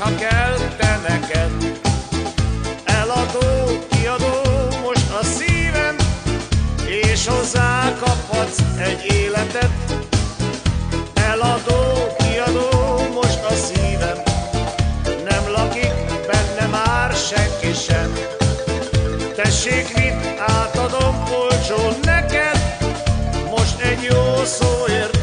hogyha kell te neked. Eladó, kiadó most a szívem, és hozzá kaphatsz egy életet. Eladó, kiadó most a szívem, nem lakik benne már senki sem. Tessék, vidd, átadom olcsón neked, most egy jó szóért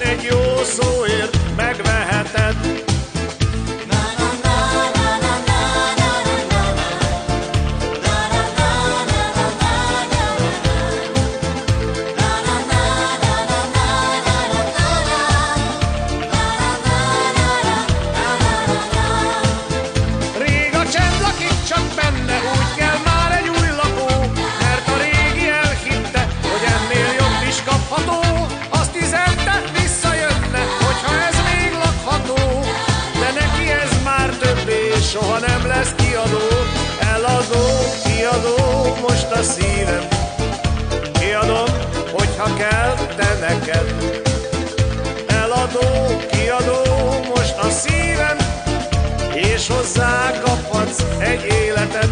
most egy jó szóért kiadó. Eladó, kiadó, most a szívem, kiadom, hogyha kell te neked. Eladó, kiadó, most a szívem, és hozzá kaphatsz egy életet.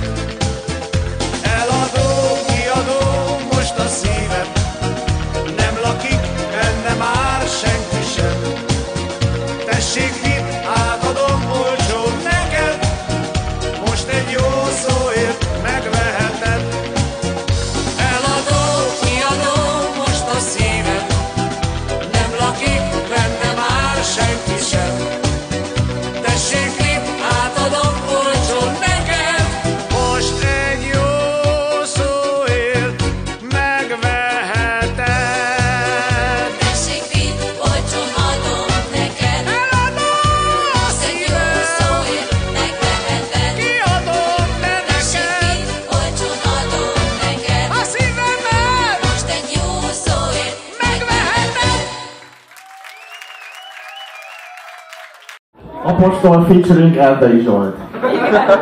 Apostol featuring Erdei Zsolt.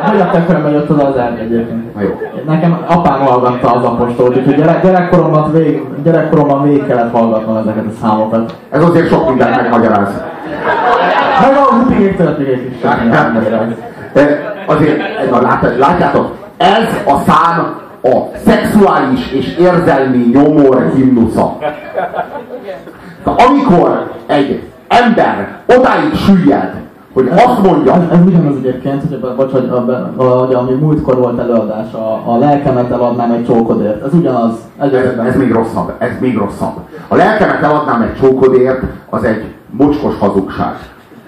Hogy a tökölbe jött oda az egyébként? Na jó. Nekem apám hallgatta az apostolt, úgyhogy gyerek, gyerekkoromban, vég, gyerekkoromban végig kellett hallgatnom ezeket a számokat. Ez azért sok mindent megmagyaráz. Meg a hupigék történik is. De azért, na, lát, látjátok, ez a szám a szexuális és érzelmi nyomor himnusza. Na, amikor egy ember odáig süllyed, hogy azt mondja, Ez, ez ugyanaz egyébként, hogy bocs, hogy, hogy ami múltkor volt előadás, a, a lelkemet eladnám egy csókodért. Ez ugyanaz. ez, Egyébként. ez még rosszabb, ez még rosszabb. A lelkemet eladnám egy csókodért, az egy mocskos hazugság.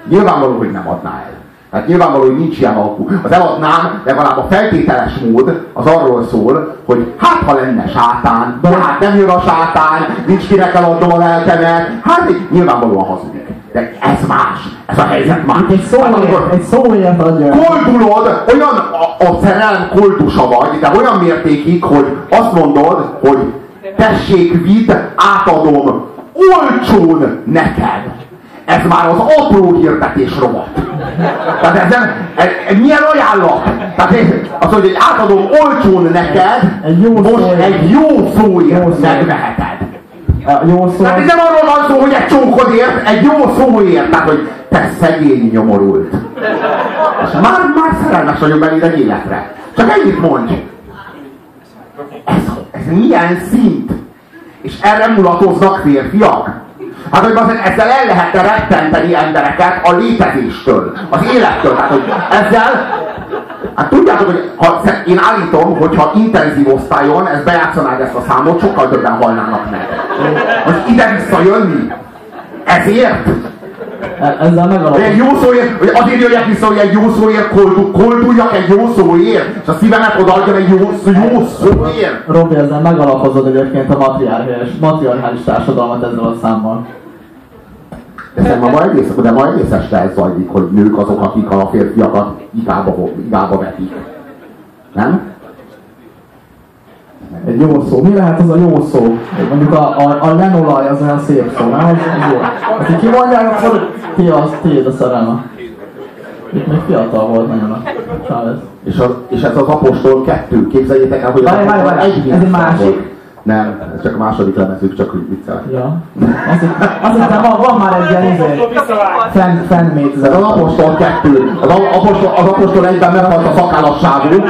Nyilvánvaló, hogy nem adná el. Tehát nyilvánvaló, hogy nincs ilyen alkú. Az eladnám, legalább a feltételes mód az arról szól, hogy hát ha lenne sátán, de hát nem jön a sátán, nincs kinek eladnom a lelkemet, hát nyilvánvalóan hazudik. De ez más, ez a helyzet más. Egy Hát amikor- szóért, egy szóért adja. koldulod, olyan a, a szerelem koldusa vagy, de olyan mértékig, hogy azt mondod, hogy tessék, vidd, átadom olcsón neked. Ez már az apró hirdetés rovat. Tehát ez nem, ez, ez milyen ajánlat? Tehát ez, mondja, hogy átadom olcsón neked, Egy jó most szóért. egy jó szóért Jó szóért. megveheted. Jó szó. Tehát nem arról van szó, hogy egy csókodért, egy jó szóért, tehát hogy te szegény nyomorult. És már, már szerelmes vagyok beléd egy életre. Csak ennyit mondj. Ez, ez milyen szint? És erre mulatoznak férfiak? Hát, hogy azért ezzel el lehetne rettenteni embereket a létezéstől, az élettől. Tehát, hogy ezzel, hát tudjátok, hogy ha, én állítom, hogy ha intenzív osztályon ezt bejátszanád ezt a számot, sokkal többen halnának meg. Most ide-vissza jönni? Ezért? E- Ezzel megalapozom. egy jó szóért, hogy azért jöjjek vissza, hogy egy jó szóért koldul, kolduljak egy jó szóért, és a szívemet odaadjam egy jó, jó szóért. Robi, ezzel megalapozod egyébként a matriarchális, matriarchális társadalmat ezzel a számmal. De szerintem ma egész, de ma egész este ez zajlik, hogy nők azok, akik a férfiakat igába, igába vetik. Nem? Egy jó szó. Mi lehet az a jó szó? Mondjuk a, a, a lenolaj az olyan szép szó, nem? Az, az jó. Aki kimondják, akkor ti az, tiéd a szerelme. Itt még fiatal volt nagyon a Chávez. És, az, és ez az apostol kettő. Képzeljétek el, hogy Várj, várj, várj, ez egy másik? volt. Nem, ez csak a második lemezük, csak úgy viccelek. Ja. Azt, azt hittem, van, van már egy ilyen izé. Fan, fanmade. Ez az apostol kettő. Az apostol, az apostol egyben meghalt a szakállasságú.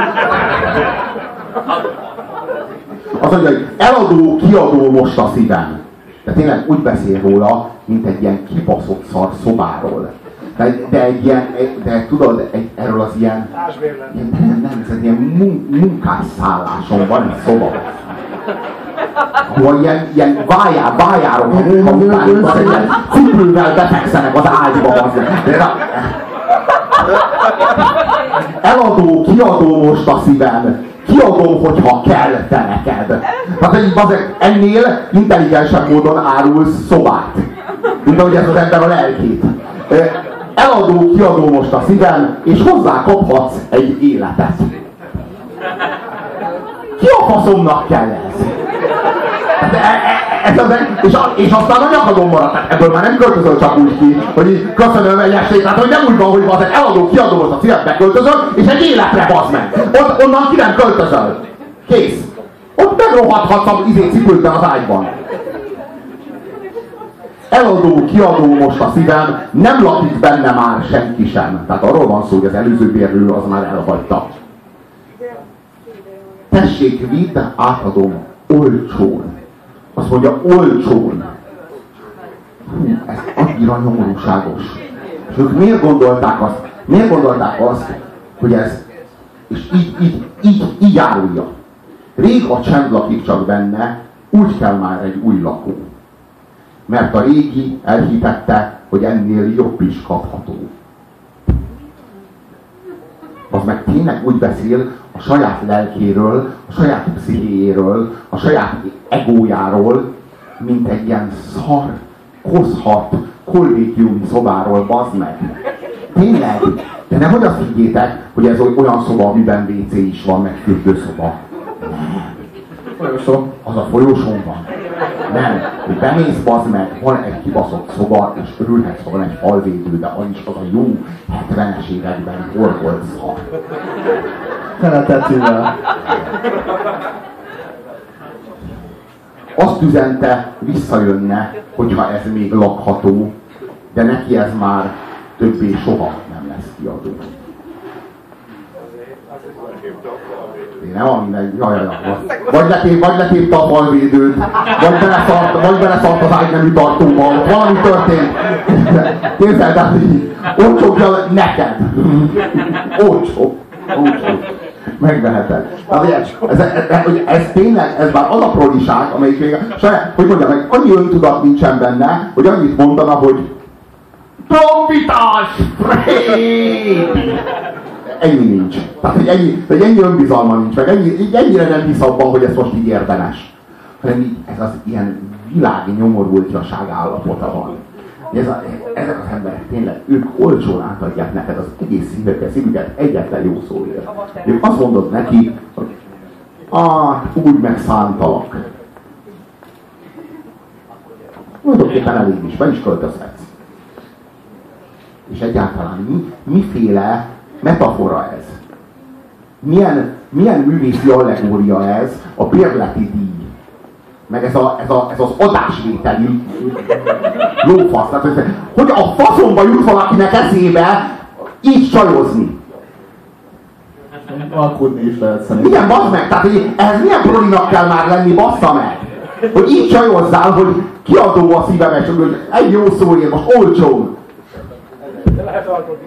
Mondja, hogy eladó, kiadó most a szívem. De tényleg úgy beszél róla, mint egy ilyen kibaszott szar szobáról. De, de egy ilyen, de tudod, egy, erről az ilyen, ilyen nem, nem, ez egy ilyen mun, munkásszálláson van egy szoba. Ahol ilyen, ilyen vájár, vájárok a munka után, az egy ilyen cipővel befekszenek az ágyba. Az, eladó, kiadó most a szívem. Kiadom, hogyha kell te neked. Hát ennél intelligensebb módon árulsz szobát. Mint ahogy ez az ember a lelkét. Eladó, kiadó most a szívem, és hozzá kaphatsz egy életet. Ki a faszomnak kell ez? Hát, e- e- ez az, és, a, és aztán a nyakadon maradt. Tehát ebből már nem költözöl csak úgy ki, hogy így köszönöm egy estét. Tehát, hogy nem úgy van, hogy az egy eladó, kiadó most a szívet beköltözöl, és egy életre bazd meg. Ott, onnan ki nem költözöl. Kész. Ott megrohadhatsz a izé cipőkben az ágyban. Eladó, kiadó most a szívem, nem lakik benne már senki sem. Tehát arról van szó, hogy az előző bérlő az már elhagyta. Tessék, vidd, átadom, olcsón. Azt mondja, olcsón. Hú, ez annyira nyomorúságos. És ők miért gondolták azt, miért gondolták azt, hogy ez, és így, így, így, így árulja. Rég a csend lakik csak benne, úgy kell már egy új lakó. Mert a régi elhitette, hogy ennél jobb is kapható. Az meg tényleg úgy beszél a saját lelkéről, a saját pszichéjéről, a saját egójáról, mint egy ilyen szar, koszhat, kollégiumi szobáról, bazd meg. Tényleg. De nem hogy azt higgyétek, hogy ez olyan szoba, amiben WC is van, meg fürdőszoba. Folyosó. Az a folyosón van. Nem, hogy bemész, bazd meg, van egy kibaszott szoba, és örülhetsz, ha van egy falvédő, de az is az a jó 70-es években hol volt szar. Teletetűvel. Azt üzente, visszajönne, hogyha ez még lakható, de neki ez már többé soha nem lesz kiadó. Én nem ami meg, jaj, jaj, jaj. Vagy, letép, vagy letépte a falvédőt, vagy beleszart, vagy beleszart az ágynemű tartóba, valami történt. Képzeld el, hogy olcsóbbja neked. Olcsó. Olcsó. Megveheted. Azért, ez, ez, ez, tényleg, ez már az a proliság, amelyik még, saját, hogy mondjam meg, annyi öntudat nincsen benne, hogy annyit mondana, hogy trombitás! Ennyi nincs. Tehát, hogy ennyi, hogy ennyi önbizalma nincs, meg ennyi, ennyire nem hisz abban, hogy ez most így érdemes. Hanem így, ez az ilyen világi nyomorultjaság állapota van. Ez a, ezek az emberek tényleg, ők olcsón átadják neked az egész szívüket, szívüket egyetlen jó szóért. Ők azt mondod neki, hogy ah, úgy megszántalak. Tulajdonképpen elég is, be is költözhetsz. És egyáltalán mi, miféle metafora ez? Milyen, milyen művészi allegória ez a bérleti díj? Meg ez, a, ez, a, ez az adásvételi lófasz. Tehát, hogy- hogy a faszomba jut valakinek eszébe így csajozni? Alkudni is lehet szerintem. Igen, bazd meg, tehát hogy ehhez milyen prolinak kell már lenni, bassza meg? Hogy így csajozzál, hogy kiadó a szívem, és hogy egy jó szóért, most olcsón. De lehet alkotni.